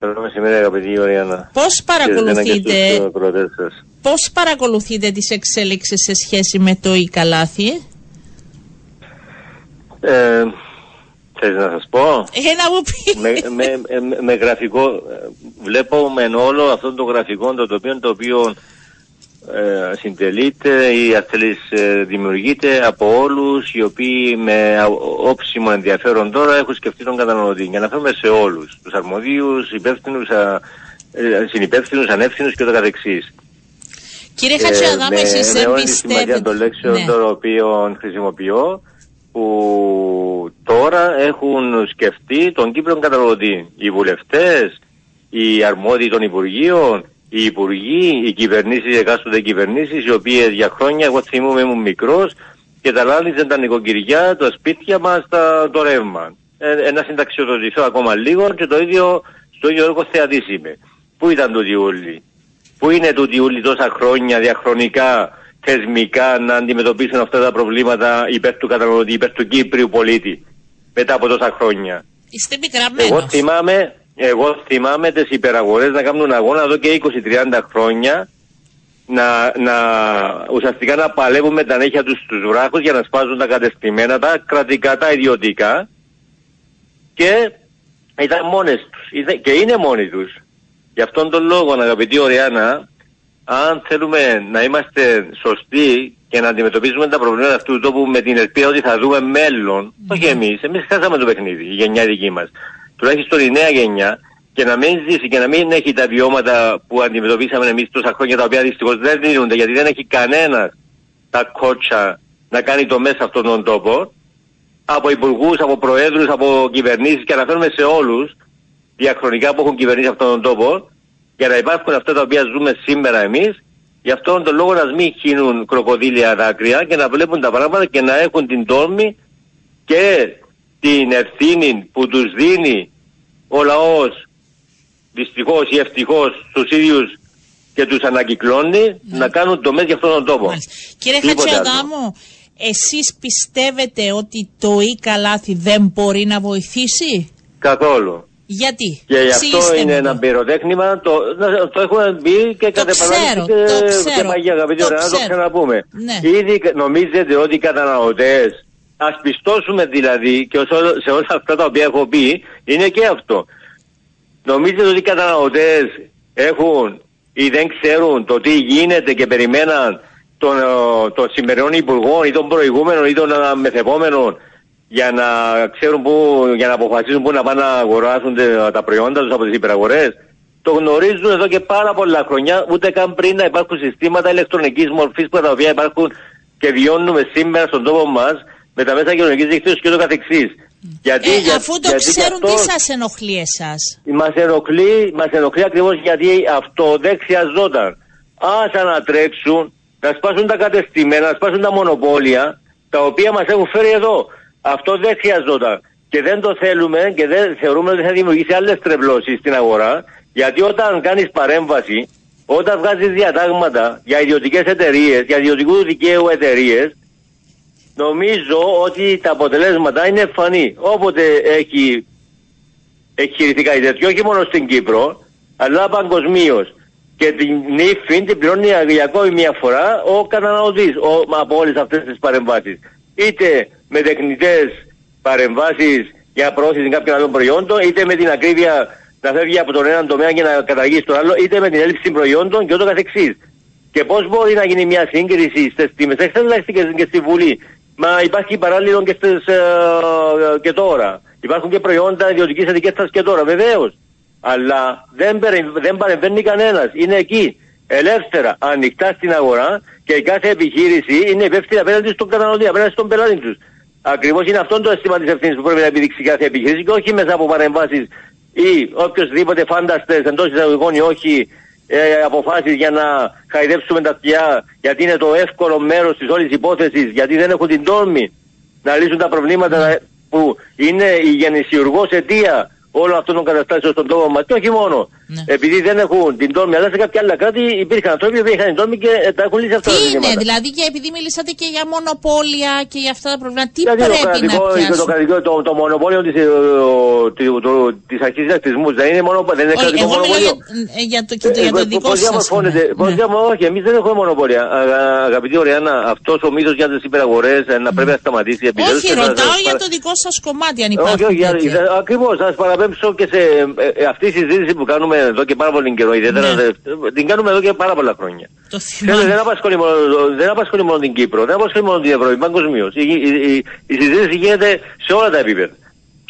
Καλό μεσημέρι αγαπητή Ωριάννα. Πώς παρακολουθείτε, πώς παρακολουθείτε τις εξέλιξεις σε σχέση με το Ικαλάθι. Ε, Θες να σας πω; Ε, να μου πεις. Με, με, με, με γραφικό, βλέπω με όλο αυτό το γραφικό το οποίο, το οποίο ε, συντελείται ή αν θέλεις ε, δημιουργείται από όλους οι οποίοι με όψιμο ενδιαφέρον τώρα έχουν σκεφτεί τον καταναλωτή. Για να φέρουμε σε όλους, τους αρμοδίους, υπεύθυνους, α, ε, συνυπεύθυνους, ανεύθυνους και το καθεξής. Κύριε Χατζιαδάμ, ε, εσείς δεν πιστεύετε. Με των λέξεων ναι. το οποίο χρησιμοποιώ που τώρα έχουν σκεφτεί τον Κύπρο καταναλωτή. Οι βουλευτές, οι αρμόδιοι των Υπουργείων, οι υπουργοί, οι κυβερνήσεις, οι εκάστοτε κυβερνήσεις, οι οποίες για χρόνια, εγώ θυμούμαι ήμουν μικρός και τα λάλιζαν τα νοικοκυριά, τα σπίτια μας, το ρεύμα. Ε, να συνταξιοδοτηθώ ακόμα λίγο και το ίδιο στο ίδιο έργο θεατής είμαι. Πού ήταν το Διούλη, Πού είναι το Διούλη τόσα χρόνια διαχρονικά θεσμικά να αντιμετωπίσουν αυτά τα προβλήματα υπέρ του καταναλωτή, υπέρ του Κύπριου πολίτη μετά από τόσα χρόνια; Είστε πικραμένος. Εγώ θυμάμαι, εγώ θυμάμαι τις υπεραγορές να κάνουν αγώνα εδώ και 20-30 χρόνια να, να ουσιαστικά να παλεύουν με τα νύχια τους στους βράχους για να σπάζουν τα κατεστημένα, τα κρατικά, τα ιδιωτικά και ήταν μόνες τους και είναι μόνοι τους. Γι' αυτόν τον λόγο αγαπητή Ωριάννα, αν θέλουμε να είμαστε σωστοί και να αντιμετωπίζουμε τα προβλήματα αυτού του τόπου με την ελπίδα ότι θα δούμε μέλλον, mm. όχι εμείς, εμείς χάσαμε το παιχνίδι, η γενιά δική μας τουλάχιστον η νέα γενιά, και να μην ζήσει και να μην έχει τα βιώματα που αντιμετωπίσαμε εμείς τόσα χρόνια, τα οποία δυστυχώς δεν δίνονται, γιατί δεν έχει κανένας τα κότσα να κάνει το μέσα αυτόν τον τόπο, από υπουργούς, από προέδρους, από κυβερνήσεις και αναφέρουμε σε όλους διαχρονικά που έχουν κυβερνήσει αυτόν τον τόπο, για να υπάρχουν αυτά τα οποία ζούμε σήμερα εμείς, γι' αυτόν τον λόγο να μην χύνουν κροκοδίλια δάκρυα και να βλέπουν τα πράγματα και να έχουν την τόλμη και την ευθύνη που τους δίνει ο λαός δυστυχώς ή ευτυχώς στους ίδιους και τους ανακυκλώνει ναι. να κάνουν το για αυτόν τον τόπο. Μάλιστα. Κύριε Χατσιαδάμου, εσείς πιστεύετε ότι το ή καλάθι δεν μπορεί να βοηθήσει; Καθόλου. Γιατί; Και γι' αυτό είναι ένα πυροτέχνημα. Το, το έχουμε μπει και κατά επανάληψη και, και μαγεία αγαπητοί να το ξαναπούμε. Ναι. Ήδη νομίζετε ότι οι καταναλωτές ας πιστώσουμε δηλαδή και σε όλα αυτά τα οποία έχω πει είναι και αυτό. Νομίζετε ότι οι καταναλωτές έχουν ή δεν ξέρουν το τι γίνεται και περιμέναν των, ε, των σημερινών υπουργών ή των προηγούμενων ή των μεθεπόμενων για να ξέρουν που, για να αποφασίσουν πού να πάνε να αγοράσουν τα προϊόντα τους από τις υπεραγορές. Το γνωρίζουν εδώ και πάρα πολλά χρόνια, ούτε καν πριν να υπάρχουν συστήματα ηλεκτρονικής μορφής που τα οποία υπάρχουν και βιώνουμε σήμερα στον τόπο μας με τα μέσα κοινωνικής δικτύωσης και το καθεξής. Γιατί, ε, αφού το γιατί ξέρουν, τι σας ενοχλεί εσάς; Μας ενοχλεί, μας ενοχλεί ακριβώς γιατί αυτό δεν χρειαζόταν. Α ανατρέξουν, να σπάσουν τα κατεστημένα, να σπάσουν τα μονοπόλια, τα οποία μας έχουν φέρει εδώ. Αυτό δεν χρειαζόταν. Και δεν το θέλουμε και δεν θεωρούμε ότι θα δημιουργήσει άλλες τρευλώσεις στην αγορά, γιατί όταν κάνεις παρέμβαση, όταν βγάζεις διατάγματα για ιδιωτικές εταιρείες, για ιδιωτικούς δικαίου εταιρείες, νομίζω ότι τα αποτελέσματα είναι εμφανή. Όποτε έχει εγχειριστεί κάτι τέτοιο, όχι μόνο στην Κύπρο, αλλά παγκοσμίως. Και την ύφη την πληρώνει ακόμη μια φορά ο καταναλωτής από όλες αυτές τις παρεμβάσεις. Είτε με τεχνητές παρεμβάσεις για προώθηση κάποιων άλλων προϊόντων, είτε με την ακρίβεια να φεύγει από τον έναν τομέα και να καταργήσει τον άλλο, είτε με την έλλειψη προϊόντων και ούτω καθεξής. Και πώς μπορεί να γίνει μια σύγκριση στις τιμές, έχεις και στη Βουλή, Μα υπάρχει παράλληλο και, στις, ε, και τώρα. Υπάρχουν και προϊόντα ιδιωτικής ετικέτας και τώρα, βεβαίως. Αλλά δεν, δεν παρεμβαίνει κανένας. Είναι εκεί, ελεύθερα, ανοιχτά στην αγορά και η κάθε επιχείρηση είναι υπεύθυνη απέναντι στον καταναλωτή, απέναντι στον πελάτη τους. Ακριβώς είναι αυτό το αίσθημα της ευθύνης που πρέπει να επιδείξει κάθε επιχείρηση και όχι μέσα από παρεμβάσεις ή οποιοδήποτε φάνταστες εντός εισαγωγικών ή όχι ε, αποφάσεις για να χαϊδέψουμε τα αυτιά γιατί είναι το εύκολο μέρος της όλης υπόθεσης γιατί δεν έχουν την τόλμη να λύσουν τα προβλήματα που είναι η γεννησιουργός αιτία όλων αυτών των καταστάσεων στον τόπο μας. Και όχι μόνο Ναι. επειδή δεν έχουν την τόλμη, αλλά σε κάποια άλλα κράτη υπήρχαν άνθρωποι που είχαν την τόλμη και ε, τα έχουν λύσει αυτά Τι τα είναι, ζητήματα. δηλαδή, και επειδή μιλήσατε και για μονοπόλια και για αυτά τα προβλήματα, τι Δηλαδή, πρέπει το, κρατικό, να το, πιάσουμε. κρατικό, το, το μονοπόλιο της, ε, του- του- της αρχής διδακτισμού δεν είναι, μόνο, δεν είναι Όχι, κρατικό εγώ μιλάω μονοπόλιο. για, ε, για το, και το, για το Ε, δικό πώς σας. διαμορφώνεται, ναι. πώς Ναι. διαμο- όχι, εμείς δεν έχουμε μονοπόλια. Α, αγαπητή Ωριάννα, αυτός ο μύθος για τις υπεραγορές ε, να πρέπει να σταματήσει. επιτέλους Όχι, και να- ρωτάω να- για το δικό σας κομμάτι, αν όχι, υπάρχουν όχι, για- τέτοια. για- ακριβώς, θα σας παραπέμψω και σε ε, ε, αυτή η συζήτηση που κάνουμε εδώ και πάρα πολύ καιρό, ιδιαίτερα Ναι. δε- την κάνουμε εδώ και πάρα πολλά χρόνια. Το Ξέρετε, θυμάμαι. δεν απασχολεί, μόνο, δεν απασχολεί μόνο την Κύπρο, δεν απασχολεί μόνο την Ευρώπη, παγκοσμίως. Η, η, η, η συζήτηση γίνεται σε όλα τα επίπεδα.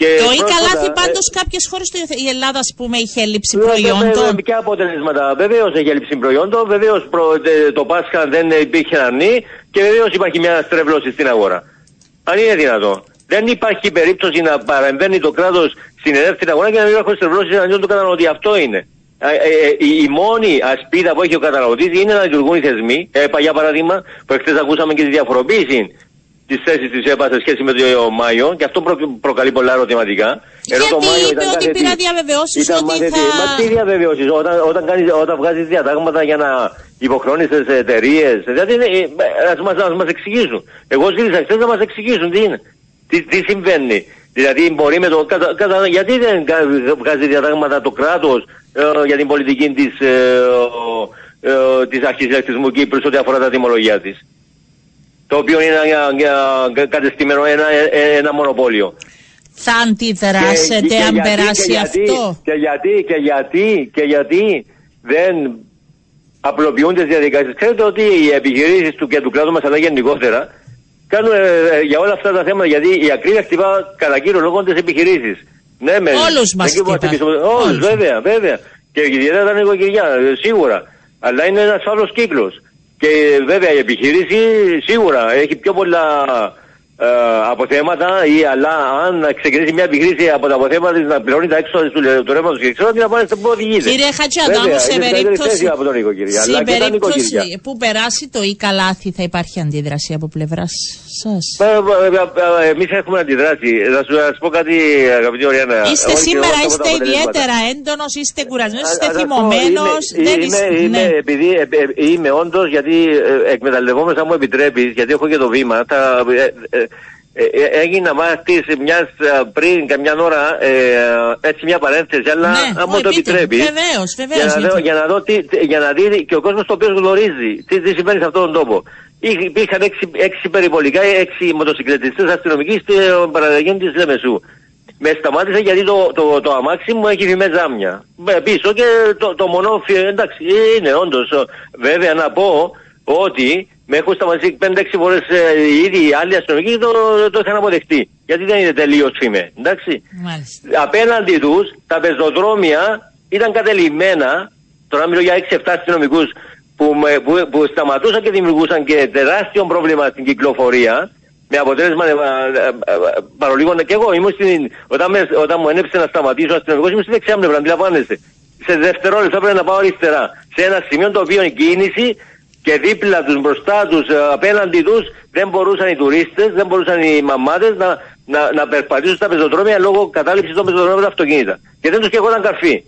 Και Το ή πρόσφατα, καλάθι ε, πάντως κάποιες χώρες το υιοθε- η Ελλάδα, ας πούμε, είχε έλλειψη βέβαια, προϊόντων. βέβαια, Και αποτελέσματα. Βεβαίως έχει έλλειψη προϊόντων, βεβαίως το Πάσχα δεν υπήρχε αρνή και βεβαίως υπάρχει μια στρέβλωση στην αγορά. Αν είναι δυνατό. Δεν υπάρχει περίπτωση να παρεμβαίνει το κράτος στην ελεύθερη αγορά και να μην υπάρχουν στρεβλώσει εναντίον του καταναλωτή. Αυτό είναι. Ε, ε, ε, η, η μόνη ασπίδα που έχει ο καταναλωτής είναι να λειτουργούν οι θεσμοί. Ε, για παράδειγμα, που εχθές ακούσαμε και τη διαφοροποίηση της θέσης της ΕΠΑ σε σχέση με το Μάιο και αυτό προ, προκαλεί πολλά ερωτηματικά. Γιατί είπε ότι κάθε πήρα τι. διαβεβαιώσεις Ήταν ότι μάθητη. θα- Μα τι διαβεβαιώσεις, όταν, όταν, κάνεις, όταν βγάζεις διατάγματα για να υποχρεώνεις τις εταιρείες. Δηλαδή, ε, ε, ας μας, ας μας εξηγήσουν. Εγώ ζήτησα χθες να μας εξηγήσουν τι είναι. Τι, τι συμβαίνει; Δηλαδή μπορεί με το... Κατα, κατα, γιατί δεν κα- βγάζει διατάγματα το κράτος ε, για την πολιτική της, ε, ε, ε, της αρχής ηλεκτρισμού Κύπρου σε ό,τι αφορά τα τιμολογία της. Το οποίο είναι για, για, κατεστημένο ένα, ε, ένα μονοπόλιο. Θα αντιδράσετε αν γιατί- περάσει και γιατί- αυτό; Και γιατί, και γιατί, και γιατί δεν απλοποιούν τις διαδικασίες. Ξέρετε ότι οι επιχειρήσεις του και του κράτους μας, αλλά γενικότερα, κάνουν ε, ε, για όλα αυτά τα θέματα. Γιατί η ακρίβεια χτυπά κατά κύριο λόγο τις επιχειρήσεις. Ναι, με, Όλους μας χτυπά. Όλους, Όλους. βέβαια, βέβαια. Και ιδιαίτερα τα νοικοκυριά, ε, σίγουρα. Αλλά είναι ένας άλλος κύκλος. Και ε, βέβαια η επιχείρηση σίγουρα έχει πιο πολλά ε, αποθέματα ή αλλά αν ξεκινήσει μια επιχείρηση από τα αποθέματα της να πληρώνει τα έξοδα του, του ρεύματος και ξέρω τι να πάει στο πού οδηγείται. Κύριε Χατζιαντάμου, Βέβαια, σε είναι καλύτερη περίπτωση, θέση από τον νοικοκυριά, σε αλλά και τα νοικοκυριά. περίπτωση που περάσει το ή καλάθι θα υπάρχει αντίδραση από πλευρά σα. Εμεί έχουμε αντιδράσει. Θα σου, θα σου πω κάτι, αγαπητή Ωριάννα. Είστε Όχι σήμερα, εγώ, είστε τα αποτελέσματα. ιδιαίτερα έντονο, είστε κουρασμένο, Α- είστε ας σας πω, θυμωμένο. είμαι- Δεν είμαι, είστε. είμαι, ναι. επειδή ε, ε, είμαι όντω, γιατί ε, εκμεταλλευόμαστε, αν μου επιτρέπει, γιατί έχω και το βήμα, θα, ε, ε, ε, ε, έγινα μάθη μιας πριν καμιά ώρα, ε, έτσι μια παρένθεση, αλλά Ναι, αν μου ω, το πείτε. επιτρέπεις. Βεβαίως, βεβαίως, Για να, δω, γιατί- για να, δω τι, τι- για να δει και ο κόσμος το οποίος γνωρίζει τι, τι συμβαίνει σε αυτόν τον τόπο. Εί- Υπήρχαν έξι, έξι περιπολικά, έξι μοτοσυκλετιστές αστυνομικοί στην παραδεγέννη της Λεμεσού. Με σταμάτησε γιατί το, το, το αμάξι μου έχει φημέ ζάμια. Με Πίσω και το, το μονόφι, εντάξει, είναι όντως. Βέβαια να πω ότι με έχουν σταματήσει 5-6 φορές ήδη οι άλλοι αστυνομικοί και το, το είχαν αποδεχτεί. Γιατί δεν είναι τελείως φήμε. Εντάξει. Μάλιστα. Απέναντι τους τα πεζοδρόμια ήταν κατελημμένα. Τώρα μιλώ για 6-7 αστυνομικούς που, με- που, που σταματούσαν και δημιουργούσαν και τεράστιο πρόβλημα στην κυκλοφορία. Με αποτέλεσμα, ε, ε, ε, παρολίγο και εγώ ήμουν στην, όταν, με, όταν μου ένεψε να σταματήσω ο αστυνομικός, ήμουν στη δεξιά πλευρά, αντιλαμβάνεστε. Σε δευτερόλεπτα έπρεπε να πάω αριστερά. Σε ένα σημείο το οποίο η κίνηση και δίπλα τους, μπροστά τους, ε, απέναντι τους δεν μπορούσαν οι τουρίστες, δεν μπορούσαν οι μαμάδες να, να, να περπατήσουν στα πεζοδρόμια λόγω κατάληψης των πεζοδρόμιων με τα αυτοκίνητα. Και δεν τους καίγονταν καρφί.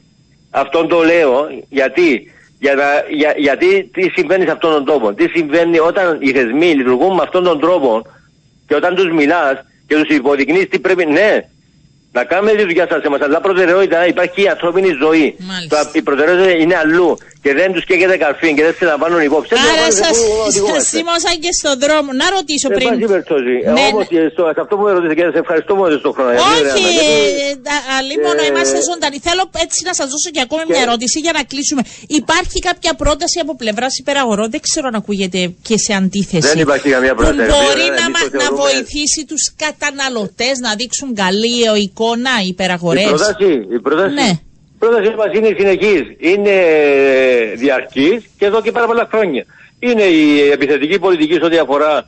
Αυτόν το λέω γιατί, για να, για, γιατί τι συμβαίνει σε αυτόν τον τόπο. Τι συμβαίνει όταν οι θεσμοί λειτουργούν με αυτόν τον τρόπο και όταν τους μιλάς και τους υποδεικνύεις τι πρέπει, ναι, να κάνουμε τη δουλειά σας εμάς, αλλά προτεραιότητα υπάρχει η ανθρώπινη ζωή. Μάλιστα. Το- η προτεραιότητα είναι αλλού και δεν τους καίγεται καρφί και δεν σε λαμβάνουν υπόψη. Δεν Άρα λαμβάνουν σας, υπόψη, σας οδηγούμαστε. σίμωσαν και στον δρόμο. Να ρωτήσω Εν πριν. πάση περιπτώσει, Ναι, όμως ναι. και στο, σε αυτό που με ρωτήσετε και σε ευχαριστώ μου έδωσε το χρόνο. γιατί, Όχι, ρε, Άννα, γιατί- αλλήμον ε, είμαστε ζωντανοί. Θέλω έτσι να σας δώσω και ακόμη και- μια ερώτηση για να κλείσουμε. Υπάρχει κάποια πρόταση από πλευράς υπεραγορών, δεν ξέρω αν ακούγεται και σε αντίθεση. Δεν υπάρχει καμία πρόταση. Που μπορεί Εμείς να, το μα- να θεωρούμε- βοηθήσει τους καταναλωτές να δείξουν καλή εικόνα οι υπεραγορές; Η πρόταση, η πρόταση, Ναι. η πρόταση μας είναι συνεχής, είναι ε, διαρκής και εδώ και πάρα πολλά χρόνια. Είναι η επιθετική πολιτική σε ό,τι αφορά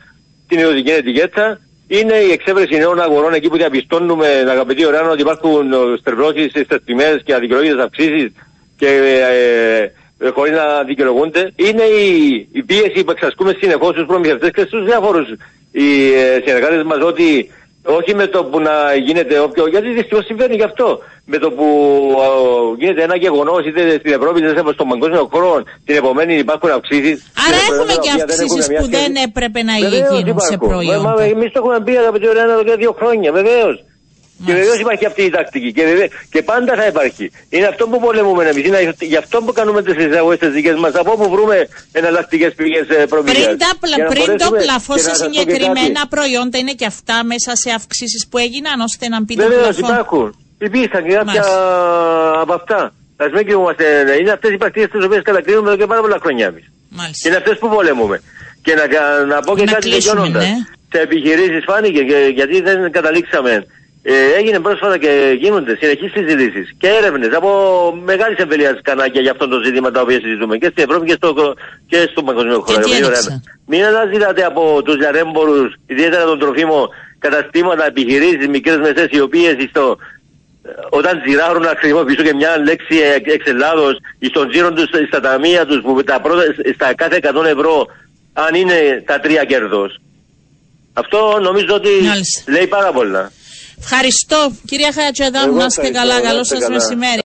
την ιδιωτική ετικέτσα, είναι η εξέβρεση νέων αγορών εκεί που διαπιστώνουμε, αγαπητοί ωραία, ότι υπάρχουν ε, στρεβλώσεις στις τιμές και αδικαιολόγητες αυξήσεις και ε, ε, χωρίς να δικαιολογούνται. Είναι η, η πίεση που εξασκούμε συνεχώς στους προμηθευτές και στους διάφορους οι ε, συνεργάτες μας ότι Όχι με το που να γίνεται όποιο, γιατί δυστυχώς συμβαίνει γι' αυτό. Με το που α, γίνεται ένα γεγονός, είτε στην Ευρώπη είτε στον παγκόσμιο χώρο, την επομένη υπάρχουν αυξήσεις. Άρα έχουμε και αυξήσεις που δεν έπρεπε να γίνουν σε προϊόντα. Εμείς το έχουμε πει αγαπητοί Ωραία εδώ και δύο χρόνια, βεβαίως. Και βεβαίως υπάρχει αυτή η τακτική και, βεβαίως, και πάντα θα υπάρχει. Είναι αυτό που πολεμούμε εμείς. Είναι γι' αυτό που κάνουμε τις εισαγωγές τις δικές μας. Από όπου βρούμε εναλλακτικές πηγές προμήθειας. Πριν, τα, πριν το πλαφό σε συγκεκριμένα προϊόντα είναι και αυτά μέσα σε αυξήσεις που έγιναν ώστε να πει το Βεβαίως υπάρχουν. Υπήρχαν και κάποια από αυτά. Α μην κοιμούμαστε. Είναι αυτές οι πρακτικές τις οποίες κατακρίνουμε εδώ και πάρα πολλά χρόνια εμείς. Και είναι αυτές που πολεμούμε. Και να, να πω και να κάτι τελειώνοντας. Ναι. Σε επιχειρήσεις φάνηκε και, γιατί δεν καταλήξαμε ε, έγινε πρόσφατα και γίνονται συνεχείς συζητήσεις και έρευνες από μεγάλης εμβελίας κανάκια για αυτό το ζήτημα τα οποία συζητούμε και στην Ευρώπη και στο, και στο παγκοσμίο χώρο. Μην αναζητάτε από τους λιαρέμπορου, ιδιαίτερα τον τροφίμο, καταστήματα, επιχειρήσεις, μικρές μεσές, οι οποίες όταν ζηράρουν να χρησιμοποιήσω και μια λέξη εξ Ελλάδος, στον τζίρο τους, στα ταμεία τους, που τα πρώτα, στα κάθε 100 ευρώ, αν είναι τα τρία κέρδος. Αυτό νομίζω ότι λέει πάρα πολλά. Ευχαριστώ. Κυρία Χατζεδάνου, να είστε καλά. Καλό σας μεσημέρι.